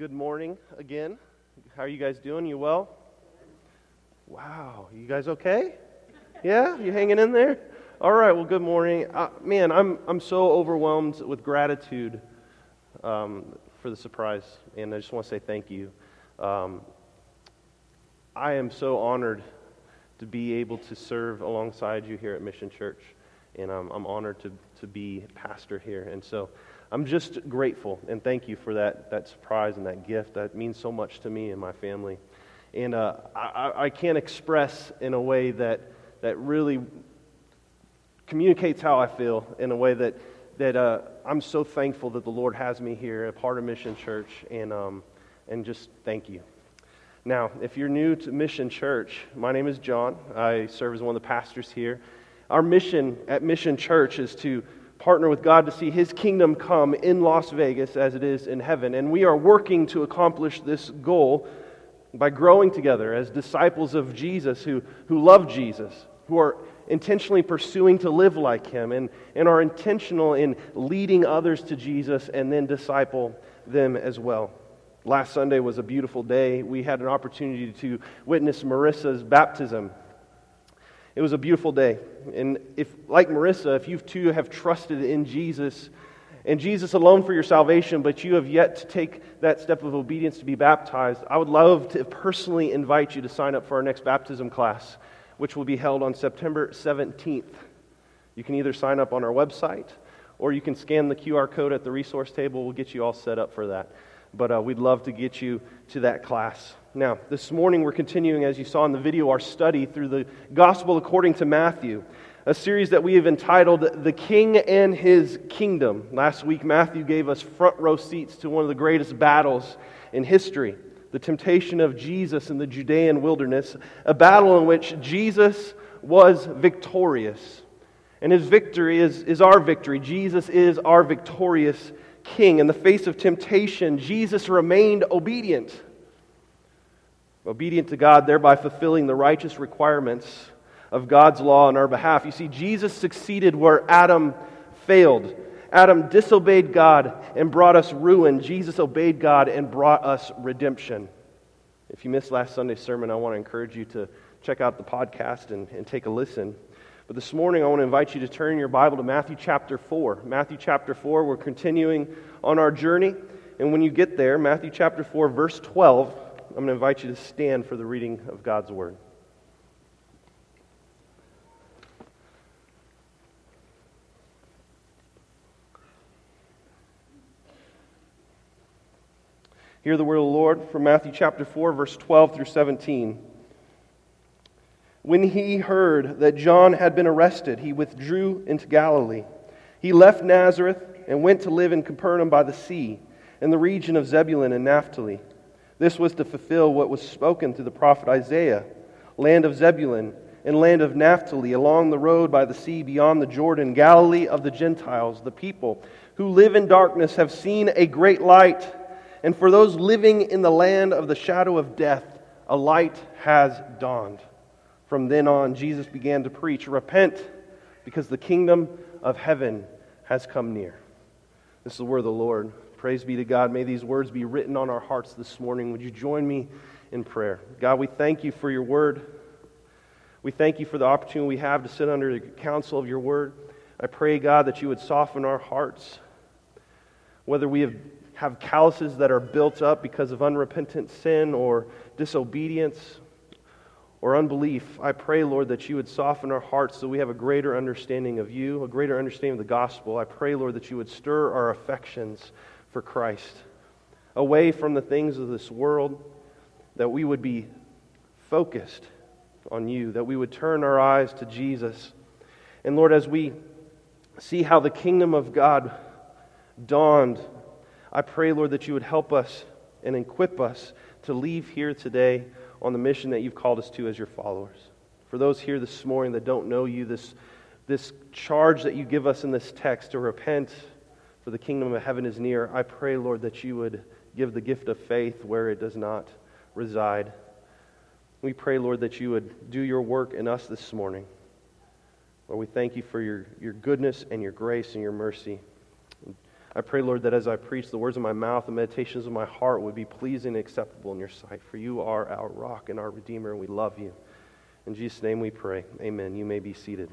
Good morning again. How are you guys doing? You well? Wow, you guys okay? Yeah, you hanging in there? All right. Well, good morning. Uh, man, I'm I'm so overwhelmed with gratitude um, for the surprise, and I just want to say thank you. Um, I am so honored to be able to serve alongside you here at Mission Church, and I'm, I'm honored to to be pastor here, and so. I'm just grateful and thank you for that, that surprise and that gift. That means so much to me and my family. And uh, I, I can't express in a way that, that really communicates how I feel in a way that, that uh, I'm so thankful that the Lord has me here, a part of Mission Church, and, um, and just thank you. Now, if you're new to Mission Church, my name is John. I serve as one of the pastors here. Our mission at Mission Church is to partner with God to see His kingdom come in Las Vegas as it is in heaven. And we are working to accomplish this goal by growing together as disciples of Jesus who, who love Jesus, who are intentionally pursuing to live like Him, and, and are intentional in leading others to Jesus and then disciple them as well. Last Sunday was a beautiful day. We had an opportunity to witness Marissa's baptism. It was a beautiful day. And if, like Marissa, if you too have trusted in Jesus and Jesus alone for your salvation, but you have yet to take that step of obedience to be baptized, I would love to personally invite you to sign up for our next baptism class, which will be held on September 17th. You can either sign up on our website or you can scan the QR code at the resource table. We'll get you all set up for that. But uh, we'd love to get you to that class. Now, this morning we're continuing, as you saw in the video, our study through the Gospel according to Matthew, a series that we have entitled The King and His Kingdom. Last week, Matthew gave us front row seats to one of the greatest battles in history the temptation of Jesus in the Judean wilderness, a battle in which Jesus was victorious. And his victory is, is our victory. Jesus is our victorious King. In the face of temptation, Jesus remained obedient obedient to God, thereby fulfilling the righteous requirements of God's law on our behalf. You see, Jesus succeeded where Adam failed. Adam disobeyed God and brought us ruin. Jesus obeyed God and brought us redemption. If you missed last Sunday's sermon, I want to encourage you to check out the podcast and, and take a listen. But this morning, I want to invite you to turn your Bible to Matthew chapter 4. Matthew chapter 4, we're continuing on our journey. And when you get there, Matthew chapter 4, verse 12, I'm going to invite you to stand for the reading of God's Word. Hear the word of the Lord from Matthew chapter 4, verse 12 through 17. When he heard that John had been arrested, he withdrew into Galilee. He left Nazareth and went to live in Capernaum by the sea, in the region of Zebulun and Naphtali this was to fulfill what was spoken through the prophet Isaiah land of Zebulun and land of Naphtali, along the road by the sea beyond the Jordan, Galilee of the Gentiles, the people who live in darkness have seen a great light. And for those living in the land of the shadow of death, a light has dawned. From then on, Jesus began to preach Repent, because the kingdom of heaven has come near. This is the word of the Lord. Praise be to God. May these words be written on our hearts this morning. Would you join me in prayer? God, we thank you for your word. We thank you for the opportunity we have to sit under the counsel of your word. I pray, God, that you would soften our hearts. Whether we have, have calluses that are built up because of unrepentant sin or disobedience or unbelief, I pray, Lord, that you would soften our hearts so we have a greater understanding of you, a greater understanding of the gospel. I pray, Lord, that you would stir our affections for Christ, away from the things of this world, that we would be focused on you, that we would turn our eyes to Jesus. And Lord, as we see how the kingdom of God dawned, I pray, Lord, that you would help us and equip us to leave here today on the mission that you've called us to as your followers. For those here this morning that don't know you, this, this charge that you give us in this text to repent for the kingdom of heaven is near. I pray, Lord, that you would give the gift of faith where it does not reside. We pray, Lord, that you would do your work in us this morning. Lord, we thank you for your, your goodness and your grace and your mercy. I pray, Lord, that as I preach, the words of my mouth, the meditations of my heart would be pleasing and acceptable in your sight. For you are our rock and our Redeemer, and we love you. In Jesus' name we pray. Amen. You may be seated.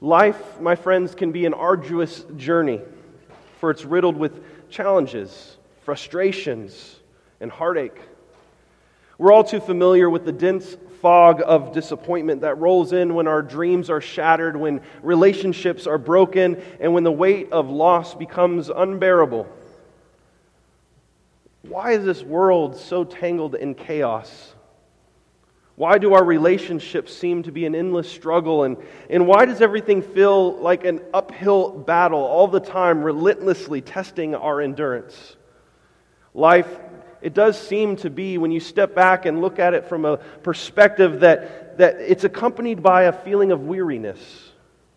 Life, my friends, can be an arduous journey, for it's riddled with challenges, frustrations, and heartache. We're all too familiar with the dense fog of disappointment that rolls in when our dreams are shattered, when relationships are broken, and when the weight of loss becomes unbearable. Why is this world so tangled in chaos? Why do our relationships seem to be an endless struggle? And, and why does everything feel like an uphill battle all the time, relentlessly testing our endurance? Life, it does seem to be, when you step back and look at it from a perspective, that, that it's accompanied by a feeling of weariness,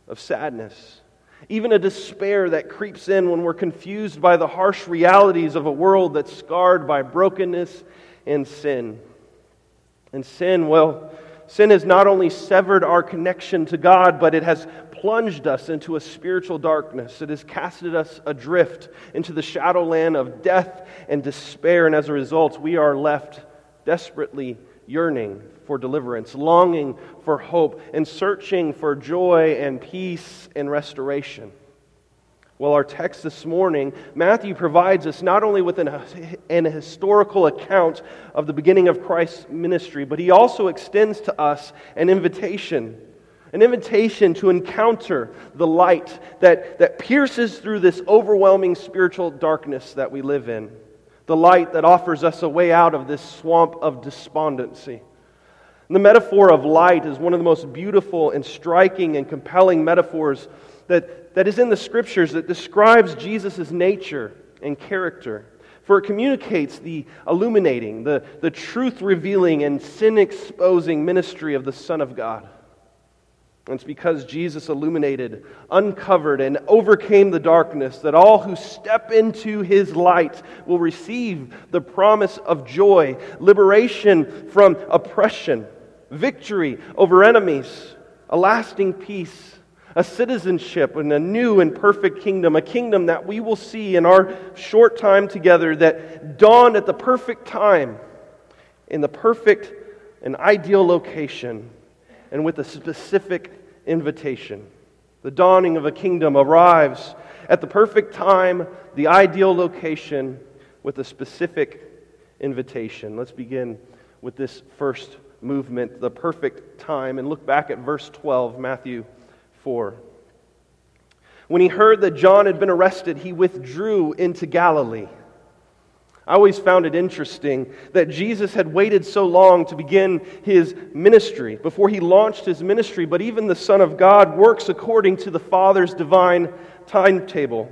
of sadness, even a despair that creeps in when we're confused by the harsh realities of a world that's scarred by brokenness and sin. And sin, well, sin has not only severed our connection to God, but it has plunged us into a spiritual darkness. It has casted us adrift into the shadowland of death and despair. And as a result, we are left desperately yearning for deliverance, longing for hope, and searching for joy and peace and restoration. Well, our text this morning, Matthew provides us not only with an, an, historical account of the beginning of Christ's ministry, but he also extends to us an invitation. An invitation to encounter the light that, that pierces through this overwhelming spiritual darkness that we live in. The light that offers us a way out of this swamp of despondency. And the metaphor of light is one of the most beautiful and striking and compelling metaphors that, that is in the scriptures that describes Jesus' nature and character. For it communicates the illuminating, the, the truth revealing, and sin exposing ministry of the Son of God. It's because Jesus illuminated, uncovered, and overcame the darkness that all who step into his light will receive the promise of joy, liberation from oppression, victory over enemies, a lasting peace a citizenship in a new and perfect kingdom, a kingdom that we will see in our short time together that dawned at the perfect time, in the perfect and ideal location, and with a specific invitation. The dawning of a kingdom arrives at the perfect time, the ideal location, with a specific invitation. Let's begin with this first movement, the perfect time, and look back at verse 12, Matthew 4. When he heard that John had been arrested, he withdrew into Galilee. I always found it interesting that Jesus had waited so long to begin his ministry before he launched his ministry, but even the Son of God works according to the Father's divine timetable.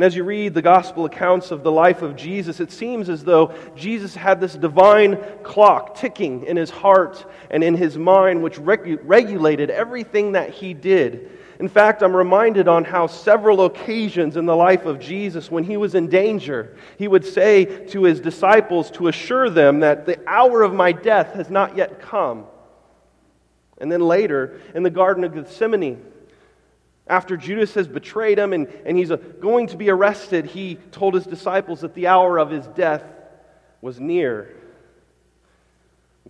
And as you read the gospel accounts of the life of Jesus, it seems as though Jesus had this divine clock ticking in his heart and in his mind, which regu- regulated everything that he did. In fact, I'm reminded on how several occasions in the life of Jesus, when he was in danger, he would say to his disciples to assure them that the hour of my death has not yet come. And then later, in the Garden of Gethsemane, after Judas has betrayed him and, and he's uh, going to be arrested, he told his disciples that the hour of his death was near.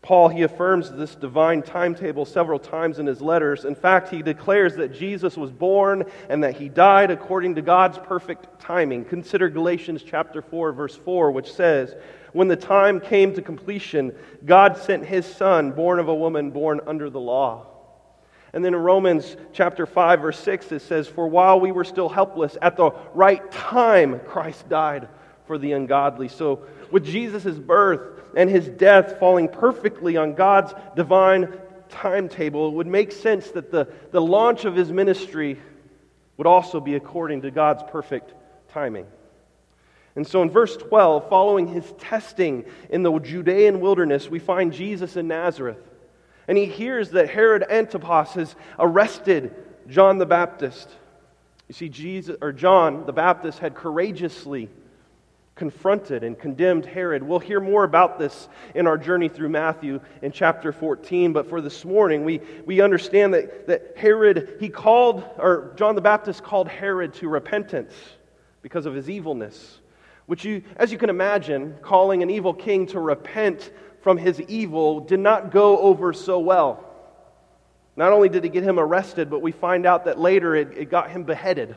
Paul, he affirms this divine timetable several times in his letters. In fact, he declares that Jesus was born and that he died according to God's perfect timing. Consider Galatians chapter 4 verse 4 which says, "When the time came to completion, God sent his son, born of a woman born under the law." And then in Romans chapter 5, verse 6, it says, For while we were still helpless, at the right time, Christ died for the ungodly. So, with Jesus' birth and his death falling perfectly on God's divine timetable, it would make sense that the, the launch of his ministry would also be according to God's perfect timing. And so in verse 12, following his testing in the Judean wilderness, we find Jesus in Nazareth and he hears that Herod Antipas has arrested John the Baptist. You see, Jesus or John the Baptist had courageously confronted and condemned Herod. We'll hear more about this in our journey through Matthew in chapter 14, but for this morning, we, we understand that, that Herod, he called, or John the Baptist called Herod to repentance because of his evilness. Which you, as you can imagine, calling an evil king to repent from his evil did not go over so well. Not only did it get him arrested, but we find out that later it, it got him beheaded.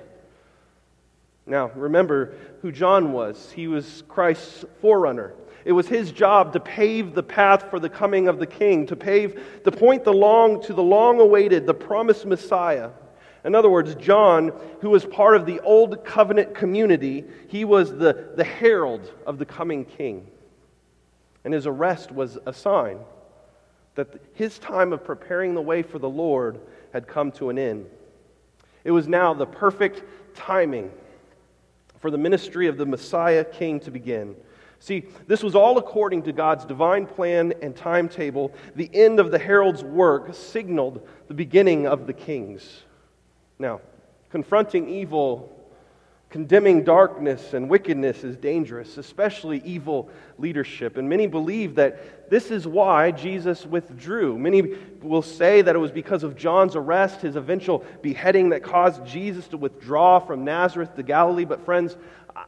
Now, remember who John was. He was Christ's forerunner. It was his job to pave the path for the coming of the king, to pave, to point the long, to the long awaited, the promised Messiah. In other words, John, who was part of the old covenant community, he was the, the herald of the coming king. And his arrest was a sign that his time of preparing the way for the Lord had come to an end. It was now the perfect timing for the ministry of the Messiah King to begin. See, this was all according to God's divine plan and timetable. The end of the herald's work signaled the beginning of the king's. Now, confronting evil Condemning darkness and wickedness is dangerous, especially evil leadership. And many believe that this is why Jesus withdrew. Many will say that it was because of John's arrest, his eventual beheading, that caused Jesus to withdraw from Nazareth to Galilee. But, friends,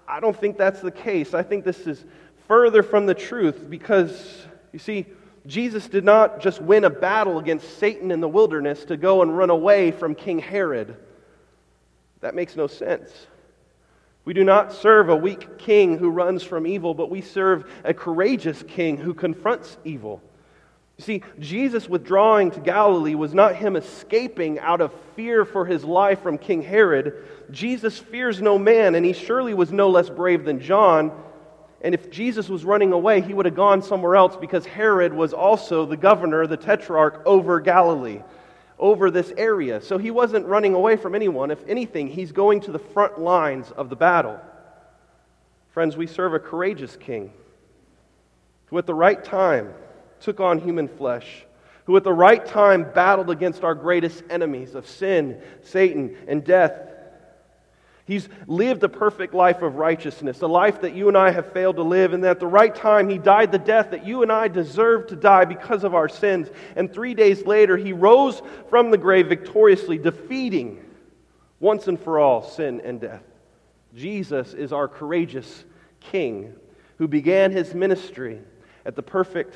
I don't think that's the case. I think this is further from the truth because, you see, Jesus did not just win a battle against Satan in the wilderness to go and run away from King Herod. That makes no sense. We do not serve a weak king who runs from evil, but we serve a courageous king who confronts evil. You see, Jesus withdrawing to Galilee was not him escaping out of fear for his life from King Herod. Jesus fears no man, and he surely was no less brave than John. And if Jesus was running away, he would have gone somewhere else because Herod was also the governor, the tetrarch over Galilee over this area. So he wasn't running away from anyone. If anything, he's going to the front lines of the battle. Friends, we serve a courageous king who at the right time took on human flesh, who at the right time battled against our greatest enemies of sin, Satan, and death He's lived a perfect life of righteousness, a life that you and I have failed to live, and at the right time he died the death that you and I deserve to die because of our sins. And three days later, he rose from the grave victoriously, defeating once and for all sin and death. Jesus is our courageous King who began his ministry at the perfect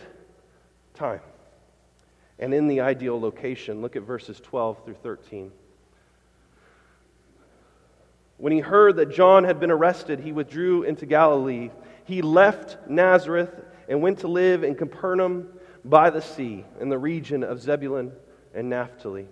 time and in the ideal location. Look at verses 12 through 13. When he heard that John had been arrested, he withdrew into Galilee. He left Nazareth and went to live in Capernaum by the sea in the region of Zebulun and Naphtali.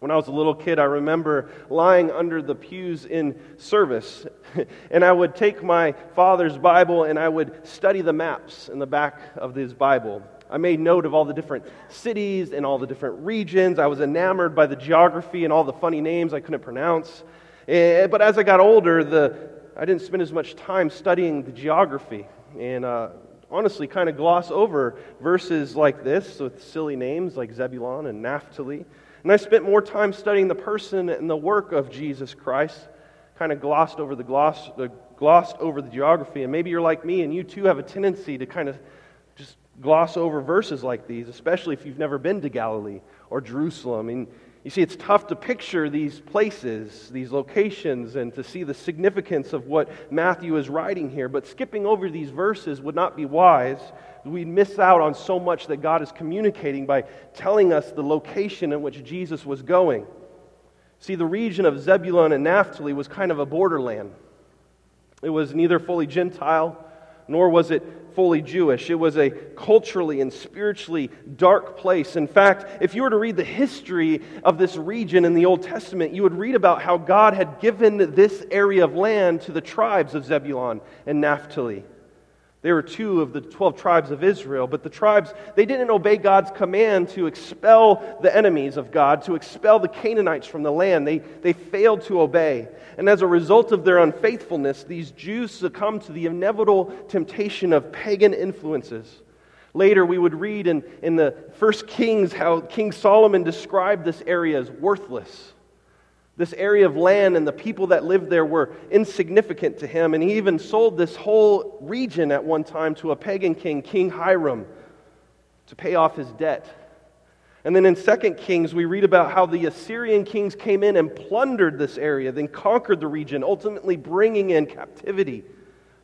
When I was a little kid, I remember lying under the pews in service, and I would take my father's Bible and I would study the maps in the back of his Bible. I made note of all the different cities and all the different regions. I was enamored by the geography and all the funny names I couldn't pronounce. Eh, but as I got older, the, I didn't spend as much time studying the geography and uh, honestly kind of gloss over verses like this with silly names like Zebulun and Naphtali. And I spent more time studying the person and the work of Jesus Christ, kind of glossed over the gloss, the, glossed over the geography. And maybe you're like me and you too have a tendency to kind of just gloss over verses like these, especially if you've never been to Galilee or Jerusalem. You see, it's tough to picture these places, these locations, and to see the significance of what Matthew is writing here. But skipping over these verses would not be wise. We'd miss out on so much that God is communicating by telling us the location in which Jesus was going. See, the region of Zebulun and Naphtali was kind of a borderland. It was neither fully Gentile nor was it fully Jewish. It was a culturally and spiritually dark place. In fact, if you were to read the history of this region in the Old Testament, you would read about how God had given this area of land to the tribes of Zebulun and Naphtali. They were two of the 12 tribes of Israel, but the tribes, they didn't obey God's command to expel the enemies of God, to expel the Canaanites from the land. They, they failed to obey. And as a result of their unfaithfulness, these Jews succumbed to the inevitable temptation of pagan influences. Later, we would read in, in the first Kings how King Solomon described this area as worthless This area of land and the people that lived there were insignificant to him, and he even sold this whole region at one time to a pagan king, King Hiram, to pay off his debt. And then in 2 Kings, we read about how the Assyrian kings came in and plundered this area, then conquered the region, ultimately bringing in captivity,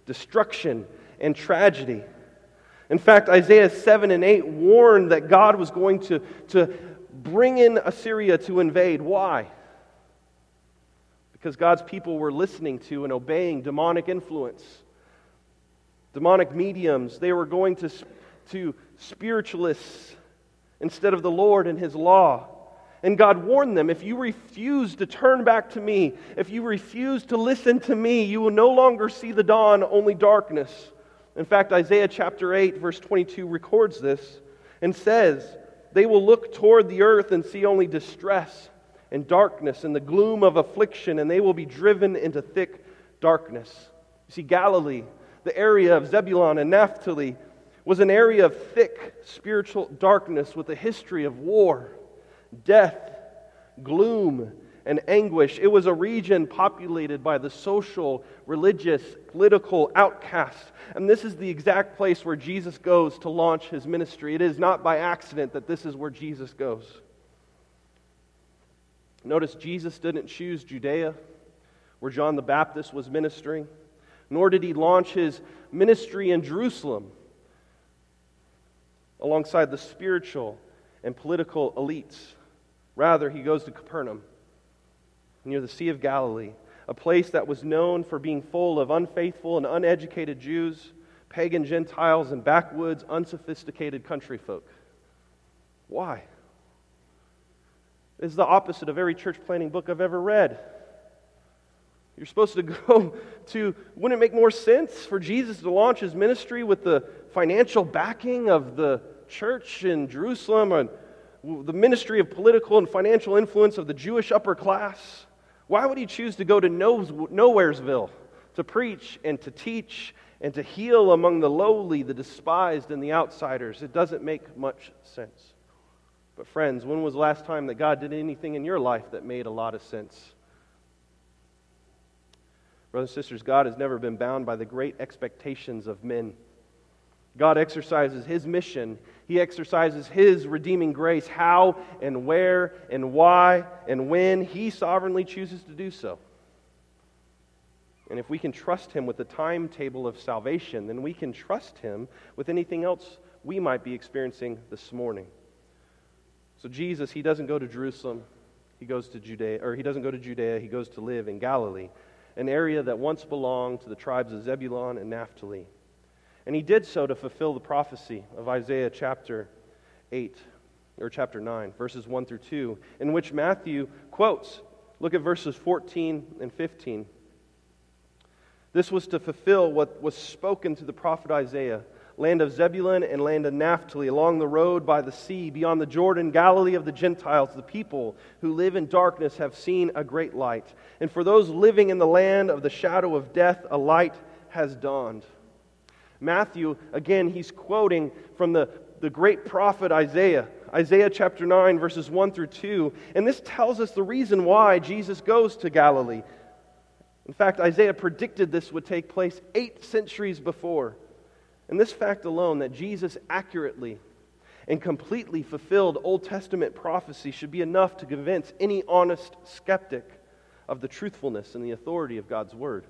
destruction, and tragedy. In fact, Isaiah 7 and 8 warned that God was going to, to bring in Assyria to invade. Why? Because God's people were listening to and obeying demonic influence, demonic mediums. They were going to, to spiritualists instead of the Lord and His law. And God warned them if you refuse to turn back to me, if you refuse to listen to me, you will no longer see the dawn, only darkness. In fact, Isaiah chapter 8, verse 22 records this and says, They will look toward the earth and see only distress and darkness and the gloom of affliction, and they will be driven into thick darkness. You see, Galilee, the area of Zebulun and Naphtali, was an area of thick spiritual darkness with a history of war, death, gloom, and anguish. It was a region populated by the social, religious, political outcast. And this is the exact place where Jesus goes to launch his ministry. It is not by accident that this is where Jesus goes. Notice Jesus didn't choose Judea, where John the Baptist was ministering, nor did he launch his ministry in Jerusalem alongside the spiritual and political elites. Rather, he goes to Capernaum near the Sea of Galilee, a place that was known for being full of unfaithful and uneducated Jews, pagan Gentiles, and backwoods, unsophisticated country folk. Why? It's the opposite of every church planting book I've ever read. You're supposed to go to, wouldn't it make more sense for Jesus to launch his ministry with the financial backing of the church in Jerusalem and the ministry of political and financial influence of the Jewish upper class? Why would he choose to go to Nowheresville to preach and to teach and to heal among the lowly, the despised, and the outsiders? It doesn't make much sense. But, friends, when was the last time that God did anything in your life that made a lot of sense? Brothers and sisters, God has never been bound by the great expectations of men. God exercises His mission, He exercises His redeeming grace, how and where and why and when He sovereignly chooses to do so. And if we can trust Him with the timetable of salvation, then we can trust Him with anything else we might be experiencing this morning. So Jesus, He doesn't go to Jerusalem, He goes to Judea, or He doesn't go to Judea, He goes to live in Galilee, an area that once belonged to the tribes of Zebulun and Naphtali. And he did so to fulfill the prophecy of Isaiah chapter 8, or chapter 9, verses 1 through 2, in which Matthew quotes. Look at verses 14 and 15. This was to fulfill what was spoken to the prophet Isaiah land of Zebulun and land of Naphtali, along the road by the sea, beyond the Jordan, Galilee of the Gentiles. The people who live in darkness have seen a great light. And for those living in the land of the shadow of death, a light has dawned. Matthew, again, he's quoting from the, the great prophet Isaiah, Isaiah chapter 9, verses 1 through 2. And this tells us the reason why Jesus goes to Galilee. In fact, Isaiah predicted this would take place eight centuries before. And this fact alone, that Jesus accurately and completely fulfilled Old Testament prophecy, should be enough to convince any honest skeptic of the truthfulness and the authority of God's Word.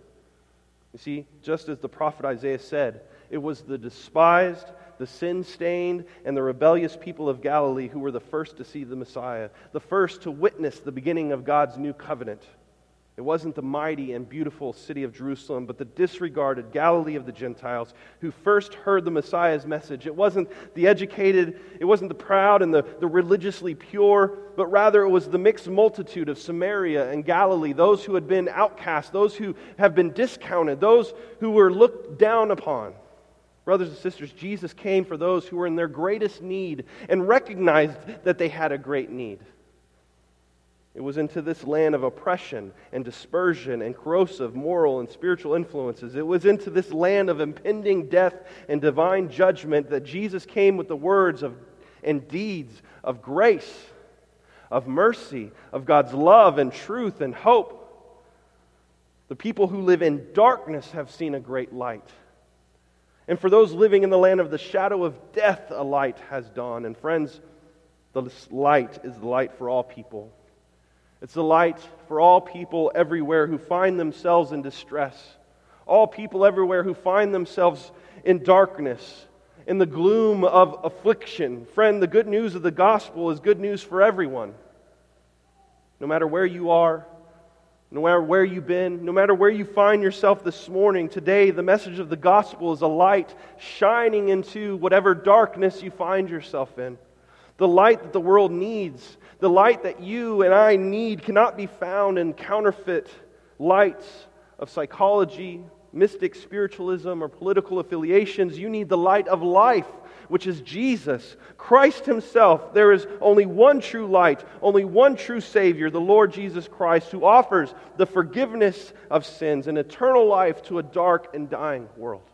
You see, just as the prophet Isaiah said, it was the despised, the sin stained, and the rebellious people of Galilee who were the first to see the Messiah, the first to witness the beginning of God's new covenant. It wasn't the mighty and beautiful city of Jerusalem, but the disregarded Galilee of the Gentiles who first heard the Messiah's message. It wasn't the educated, it wasn't the proud and the, the religiously pure, but rather it was the mixed multitude of Samaria and Galilee, those who had been outcast, those who have been discounted, those who were looked down upon. Brothers and sisters, Jesus came for those who were in their greatest need and recognized that they had a great need. It was into this land of oppression and dispersion and corrosive moral and spiritual influences. It was into this land of impending death and divine judgment that Jesus came with the words of, and deeds of grace, of mercy, of God's love and truth and hope. The people who live in darkness have seen a great light. And for those living in the land of the shadow of death, a light has dawned. And friends, the light is the light for all people. It's a light for all people everywhere who find themselves in distress, all people everywhere who find themselves in darkness, in the gloom of affliction. Friend, the good news of the gospel is good news for everyone. No matter where you are, no matter where you've been, no matter where you find yourself this morning, today, the message of the gospel is a light shining into whatever darkness you find yourself in. The light that the world needs, the light that you and I need, cannot be found in counterfeit lights of psychology, mystic spiritualism, or political affiliations. You need the light of life, which is Jesus, Christ Himself. There is only one true light, only one true Savior, the Lord Jesus Christ, who offers the forgiveness of sins and eternal life to a dark and dying world.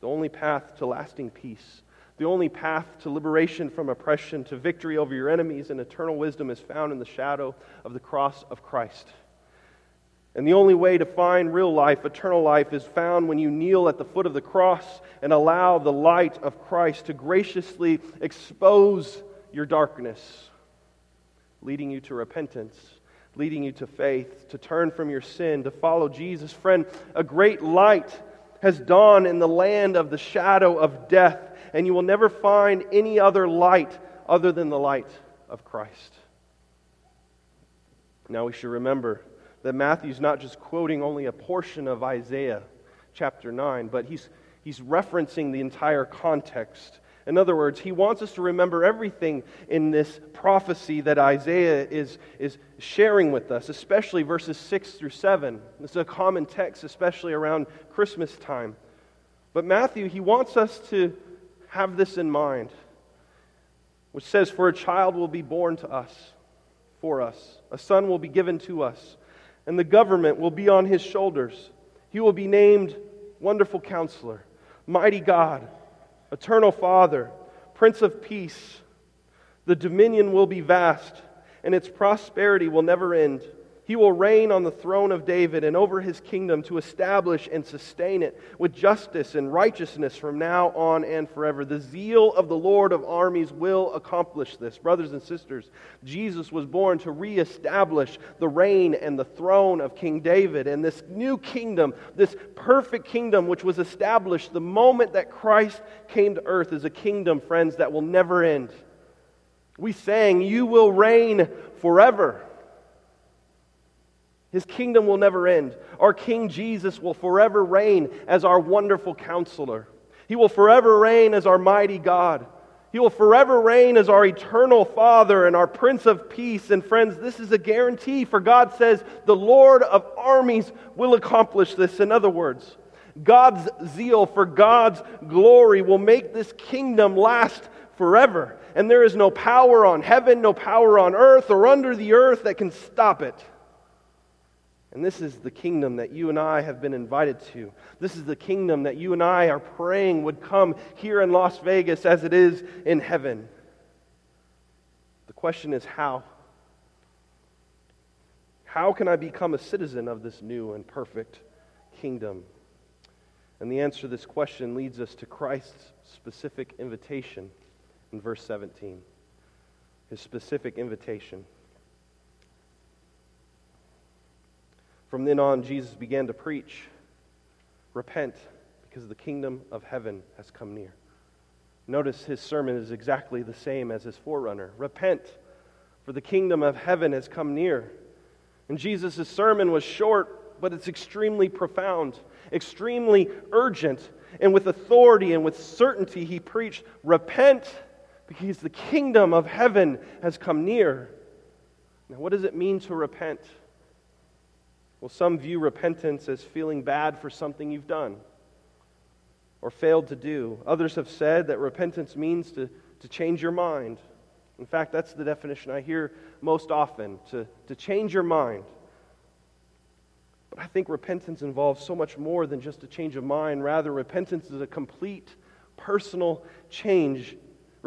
The only path to lasting peace the only path to liberation from oppression, to victory over your enemies, and eternal wisdom is found in the shadow of the cross of Christ. And the only way to find real life, eternal life, is found when you kneel at the foot of the cross and allow the light of Christ to graciously expose your darkness, leading you to repentance, leading you to faith, to turn from your sin, to follow Jesus. Friend, a great light has dawned in the land of the shadow of death and you will never find any other light other than the light of Christ. Now we should remember that Matthew's not just quoting only a portion of Isaiah chapter 9, but he's, he's referencing the entire context. In other words, he wants us to remember everything in this prophecy that Isaiah is, is sharing with us, especially verses 6 through 7. This is a common text, especially around Christmas time. But Matthew, he wants us to have this in mind, which says, For a child will be born to us, for us, a son will be given to us, and the government will be on his shoulders. He will be named Wonderful Counselor, Mighty God, Eternal Father, Prince of Peace. The dominion will be vast, and its prosperity will never end. He will reign on the throne of David and over his kingdom to establish and sustain it with justice and righteousness from now on and forever. The zeal of the Lord of armies will accomplish this. Brothers and sisters, Jesus was born to reestablish the reign and the throne of King David. And this new kingdom, this perfect kingdom which was established the moment that Christ came to earth, is a kingdom, friends, that will never end. We sang, You will reign forever. His kingdom will never end. Our King Jesus will forever reign as our wonderful counselor. He will forever reign as our mighty God. He will forever reign as our eternal Father and our Prince of Peace. And friends, this is a guarantee, for God says the Lord of armies will accomplish this. In other words, God's zeal for God's glory will make this kingdom last forever. And there is no power on heaven, no power on earth, or under the earth that can stop it. And this is the kingdom that you and I have been invited to. This is the kingdom that you and I are praying would come here in Las Vegas as it is in heaven. The question is how? How can I become a citizen of this new and perfect kingdom? And the answer to this question leads us to Christ's specific invitation in verse 17. His specific invitation. From then on, Jesus began to preach Repent, because the kingdom of heaven has come near. Notice his sermon is exactly the same as his forerunner. Repent, for the kingdom of heaven has come near. And Jesus' sermon was short, but it's extremely profound, extremely urgent. And with authority and with certainty, he preached, Repent, because the kingdom of heaven has come near. Now, what does it mean to repent? Well, some view repentance as feeling bad for something you've done or failed to do. Others have said that repentance means to, to change your mind. In fact, that's the definition I hear most often to, to change your mind. But I think repentance involves so much more than just a change of mind. Rather, repentance is a complete personal change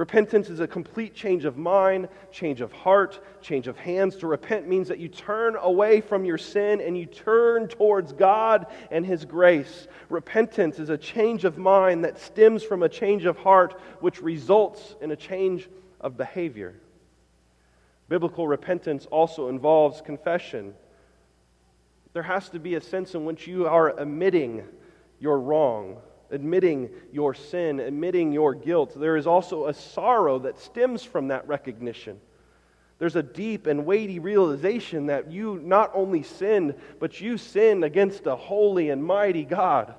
Repentance is a complete change of mind, change of heart, change of hands. To repent means that you turn away from your sin and you turn towards God and His grace. Repentance is a change of mind that stems from a change of heart, which results in a change of behavior. Biblical repentance also involves confession. There has to be a sense in which you are admitting your wrong admitting your sin, admitting your guilt. There is also a sorrow that stems from that recognition. There's a deep and weighty realization that you not only sinned, but you sinned against a holy and mighty God.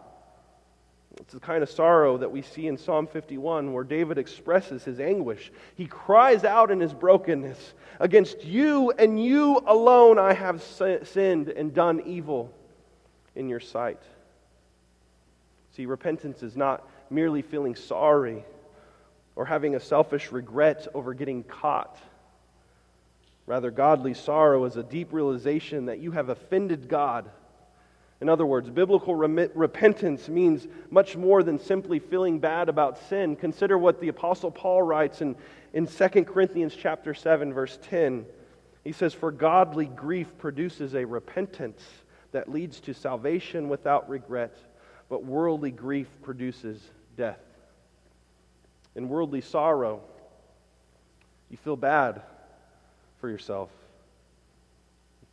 It's the kind of sorrow that we see in Psalm 51 where David expresses his anguish. He cries out in his brokenness, Against you and you alone I have sinned and done evil in your sight. See, repentance is not merely feeling sorry or having a selfish regret over getting caught. Rather, godly sorrow is a deep realization that you have offended God. In other words, biblical repentance means much more than simply feeling bad about sin. Consider what the apostle Paul writes in, in 2 Corinthians chapter 7 verse 10. He says, "For godly grief produces a repentance that leads to salvation without regret." But worldly grief produces death. In worldly sorrow, you feel bad for yourself.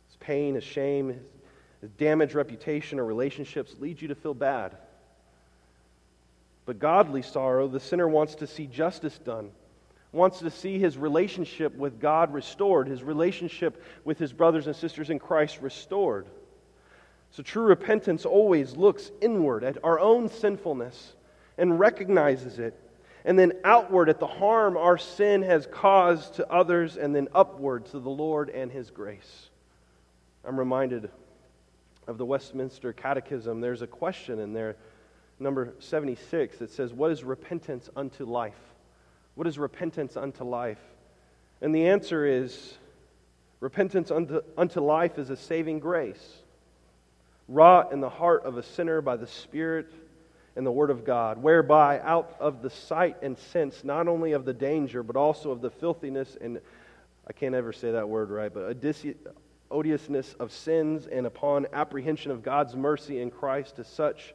It's pain, his shame, his damaged reputation or relationships lead you to feel bad. But godly sorrow, the sinner wants to see justice done, wants to see his relationship with God restored, his relationship with his brothers and sisters in Christ restored. So true repentance always looks inward at our own sinfulness and recognizes it, and then outward at the harm our sin has caused to others, and then upward to the Lord and His grace. I'm reminded of the Westminster Catechism. There's a question in there, number 76, that says, What is repentance unto life? What is repentance unto life? And the answer is repentance unto, unto life is a saving grace wrought in the heart of a sinner by the Spirit and the Word of God, whereby out of the sight and sense not only of the danger, but also of the filthiness and, I can't ever say that word right, but odiousness of sins, and upon apprehension of God's mercy in Christ to such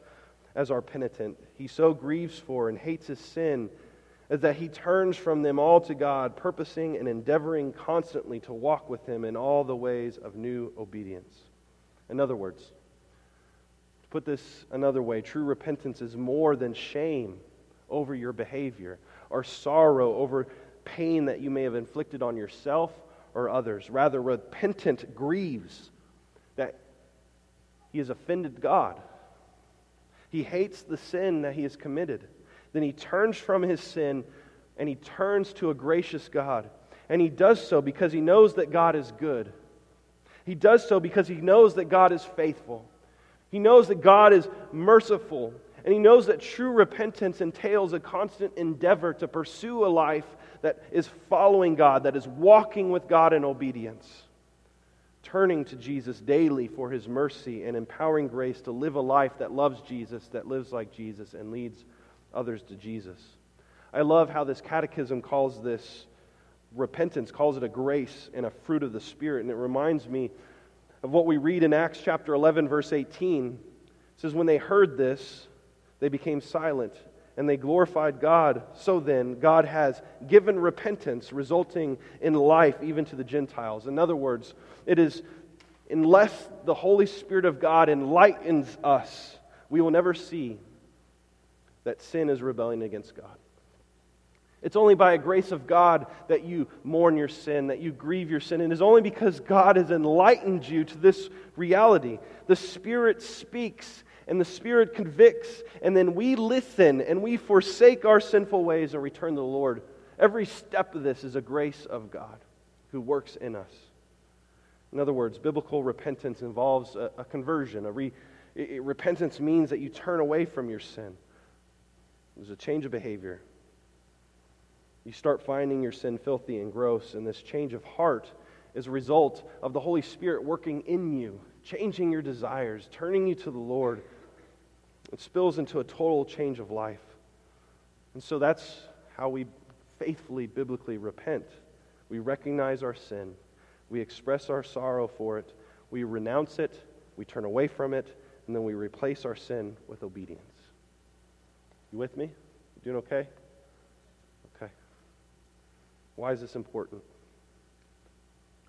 as are penitent, he so grieves for and hates his sin as that he turns from them all to God, purposing and endeavoring constantly to walk with him in all the ways of new obedience. In other words, put this another way, true repentance is more than shame over your behavior or sorrow over pain that you may have inflicted on yourself or others. Rather, repentant grieves that he has offended God. He hates the sin that he has committed. Then he turns from his sin and he turns to a gracious God. And he does so because he knows that God is good. He does so because he knows that God is faithful. He knows that God is merciful, and he knows that true repentance entails a constant endeavor to pursue a life that is following God, that is walking with God in obedience, turning to Jesus daily for his mercy and empowering grace to live a life that loves Jesus, that lives like Jesus, and leads others to Jesus. I love how this catechism calls this repentance, calls it a grace and a fruit of the Spirit, and it reminds me of what we read in Acts chapter 11, verse 18. It says, When they heard this, they became silent and they glorified God. So then, God has given repentance, resulting in life even to the Gentiles. In other words, it is unless the Holy Spirit of God enlightens us, we will never see that sin is rebellion against God. It's only by a grace of God that you mourn your sin, that you grieve your sin. And it's only because God has enlightened you to this reality. The Spirit speaks and the Spirit convicts, and then we listen and we forsake our sinful ways and return to the Lord. Every step of this is a grace of God who works in us. In other words, biblical repentance involves a, a conversion. A re, it, repentance means that you turn away from your sin. There's a change of behavior. You start finding your sin filthy and gross, and this change of heart is a result of the Holy Spirit working in you, changing your desires, turning you to the Lord. It spills into a total change of life. And so that's how we faithfully, biblically repent. We recognize our sin. We express our sorrow for it. We renounce it. We turn away from it. And then we replace our sin with obedience. You with me? You doing okay? Okay. Why is this important?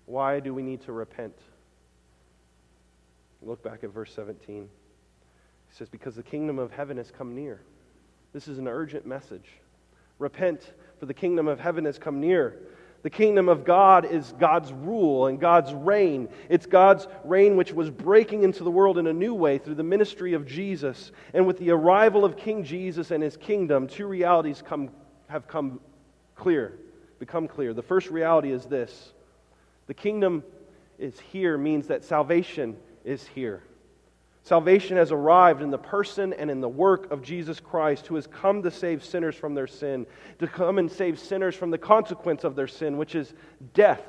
Why do we need to repent? Look back at verse 17. He says, Because the kingdom of heaven has come near. This is an urgent message. Repent, for the kingdom of heaven has come near. The kingdom of God is God's rule and God's reign. It's God's reign which was breaking into the world in a new way through the ministry of Jesus. And with the arrival of King Jesus and his kingdom, two realities come, have come clear, become clear. The first reality is this the kingdom is here means that salvation is here. Salvation has arrived in the person and in the work of Jesus Christ, who has come to save sinners from their sin, to come and save sinners from the consequence of their sin, which is death,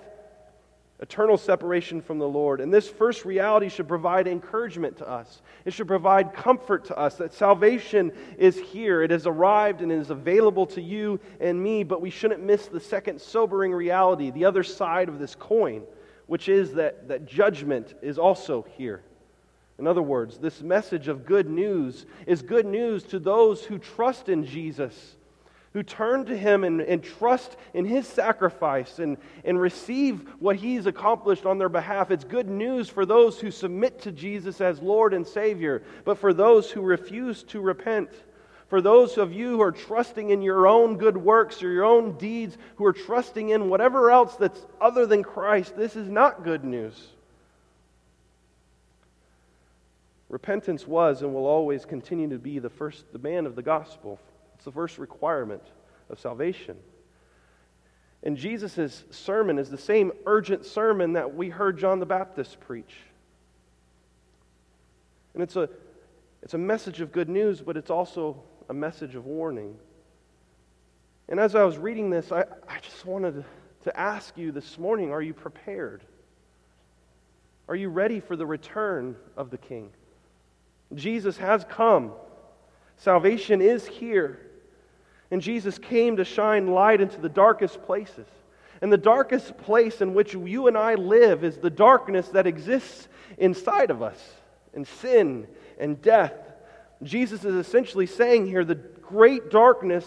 eternal separation from the Lord. And this first reality should provide encouragement to us. It should provide comfort to us that salvation is here. It has arrived and is available to you and me, but we shouldn't miss the second sobering reality, the other side of this coin, which is that, that judgment is also here. In other words, this message of good news is good news to those who trust in Jesus, who turn to Him and, and trust in His sacrifice and, and receive what He's accomplished on their behalf. It's good news for those who submit to Jesus as Lord and Savior, but for those who refuse to repent. For those of you who are trusting in your own good works or your own deeds, who are trusting in whatever else that's other than Christ, this is not good news. Repentance was and will always continue to be the first demand of the gospel. It's the first requirement of salvation. And Jesus' sermon is the same urgent sermon that we heard John the Baptist preach. And it's a, it's a message of good news, but it's also a message of warning. And as I was reading this, I, I just wanted to, to ask you this morning are you prepared? Are you ready for the return of the King? Jesus has come. Salvation is here. And Jesus came to shine light into the darkest places. And the darkest place in which you and I live is the darkness that exists inside of us, and sin and death. Jesus is essentially saying here the great darkness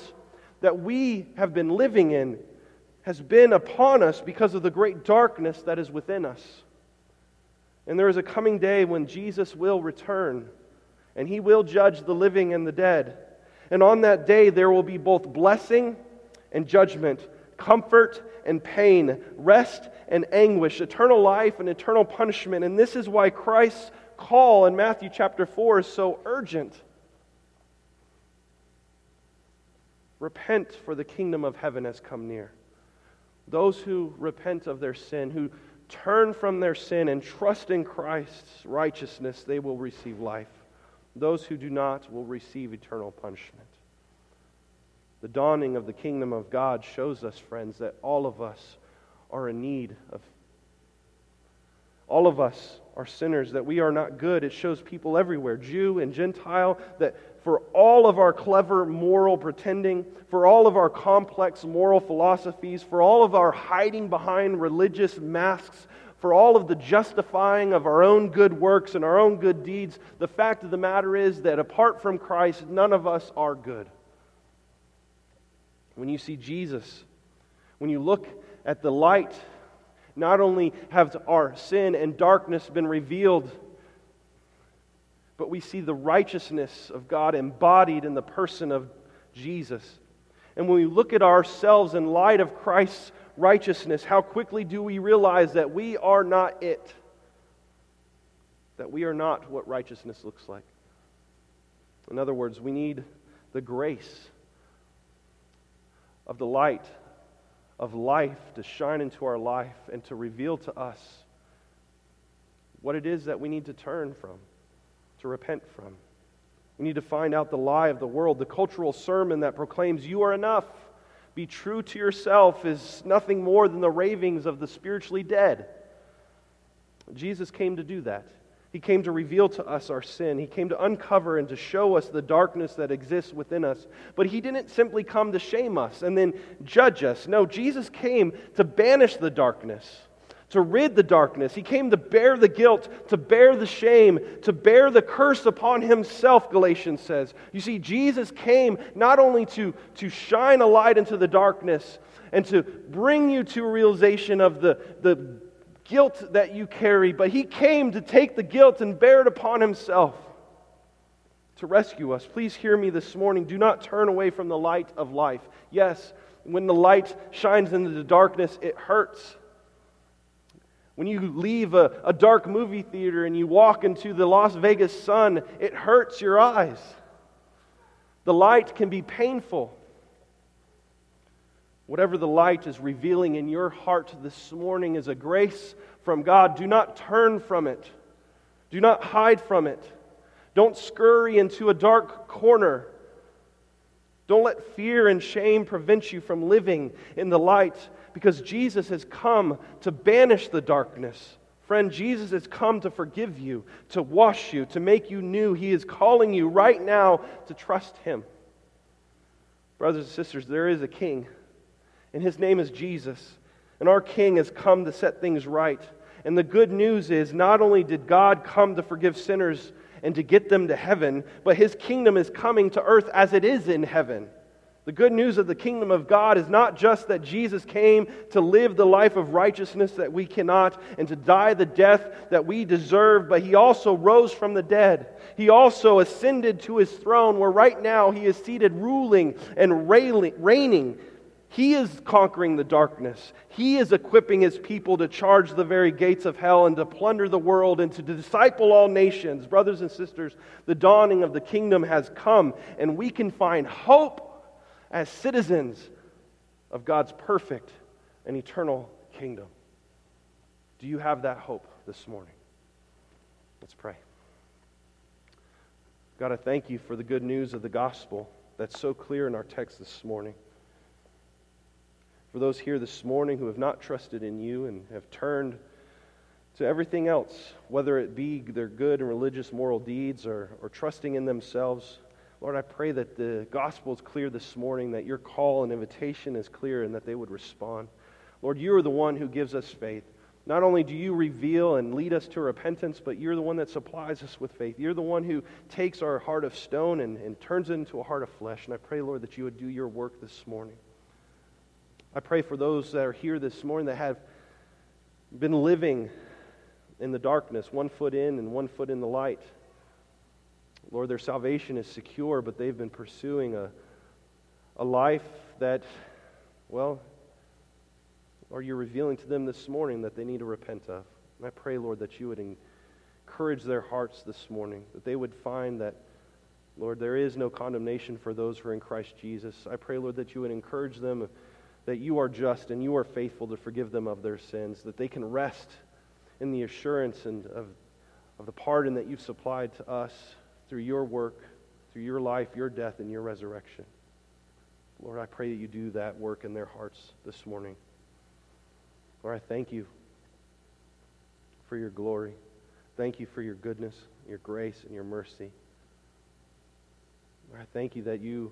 that we have been living in has been upon us because of the great darkness that is within us. And there is a coming day when Jesus will return and he will judge the living and the dead. And on that day, there will be both blessing and judgment, comfort and pain, rest and anguish, eternal life and eternal punishment. And this is why Christ's call in Matthew chapter 4 is so urgent. Repent, for the kingdom of heaven has come near. Those who repent of their sin, who turn from their sin and trust in Christ's righteousness, they will receive life. Those who do not will receive eternal punishment. The dawning of the kingdom of God shows us, friends, that all of us are in need of. All of us are sinners, that we are not good. It shows people everywhere, Jew and Gentile, that for all of our clever moral pretending, for all of our complex moral philosophies, for all of our hiding behind religious masks, for all of the justifying of our own good works and our own good deeds, the fact of the matter is that apart from Christ, none of us are good. When you see Jesus, when you look at the light, not only have our sin and darkness been revealed, but we see the righteousness of God embodied in the person of Jesus. And when we look at ourselves in light of Christ's righteousness, how quickly do we realize that we are not it? That we are not what righteousness looks like. In other words, we need the grace of the light of life to shine into our life and to reveal to us what it is that we need to turn from, to repent from. We need to find out the lie of the world, the cultural sermon that proclaims you are enough be true to yourself is nothing more than the ravings of the spiritually dead. Jesus came to do that. He came to reveal to us our sin. He came to uncover and to show us the darkness that exists within us. But He didn't simply come to shame us and then judge us. No, Jesus came to banish the darkness, to rid the darkness. He came to bear the guilt, to bear the shame, to bear the curse upon Himself, Galatians says. You see, Jesus came not only to, to shine a light into the darkness and to bring you to a realization of the, the guilt that you carry, but he came to take the guilt and bear it upon himself to rescue us. Please hear me this morning. Do not turn away from the light of life. Yes, when the light shines into the darkness, it hurts. When you leave a, a dark movie theater and you walk into the Las Vegas sun, it hurts your eyes. The light can be painful. Whatever the light is revealing in your heart this morning is a grace from God. Do not turn from it, do not hide from it. Don't scurry into a dark corner. Don't let fear and shame prevent you from living in the light because Jesus has come to banish the darkness. Friend, Jesus has come to forgive you, to wash you, to make you new. He is calling you right now to trust Him. Brothers and sisters, there is a King and his name is Jesus. And our King has come to set things right. And the good news is not only did God come to forgive sinners and to get them to heaven, but his kingdom is coming to earth as it is in heaven. The good news of the kingdom of God is not just that Jesus came to live the life of righteousness that we cannot and to die the death that we deserve, but he also rose from the dead. He also ascended to his throne where right now he is seated ruling and reigning he is conquering the darkness. He is equipping his people to charge the very gates of hell and to plunder the world and to disciple all nations. Brothers and sisters, the dawning of the kingdom has come, and we can find hope as citizens of God's perfect and eternal kingdom. Do you have that hope this morning? Let's pray. God, I thank you for the good news of the gospel that's so clear in our text this morning. For those here this morning who have not trusted in you and have turned to everything else, whether it be their good and religious moral deeds or, or trusting in themselves, Lord, I pray that the gospel is clear this morning, that your call and invitation is clear, and that they would respond. Lord, you are the one who gives us faith. Not only do you reveal and lead us to repentance, but you're the one that supplies us with faith. You're the one who takes our heart of stone and, and turns it into a heart of flesh. And I pray, Lord, that you would do your work this morning. I pray for those that are here this morning that have been living in the darkness, one foot in and one foot in the light. Lord, their salvation is secure, but they've been pursuing a, a life that, well, are you're revealing to them this morning that they need to repent of? And I pray, Lord, that you would encourage their hearts this morning, that they would find that, Lord, there is no condemnation for those who are in Christ Jesus. I pray, Lord, that you would encourage them that you are just and you are faithful to forgive them of their sins, that they can rest in the assurance and of, of the pardon that you've supplied to us through your work, through your life, your death, and your resurrection. Lord, I pray that you do that work in their hearts this morning. Lord, I thank you for your glory. Thank you for your goodness, your grace, and your mercy. Lord, I thank you that you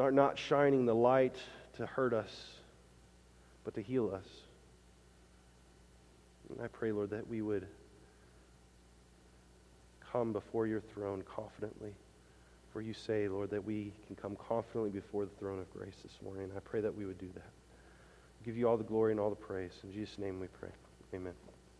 are not shining the light to hurt us, but to heal us. And I pray, Lord, that we would come before your throne confidently. For you say, Lord, that we can come confidently before the throne of grace this morning. I pray that we would do that. give you all the glory and all the praise. In Jesus' name we pray. Amen.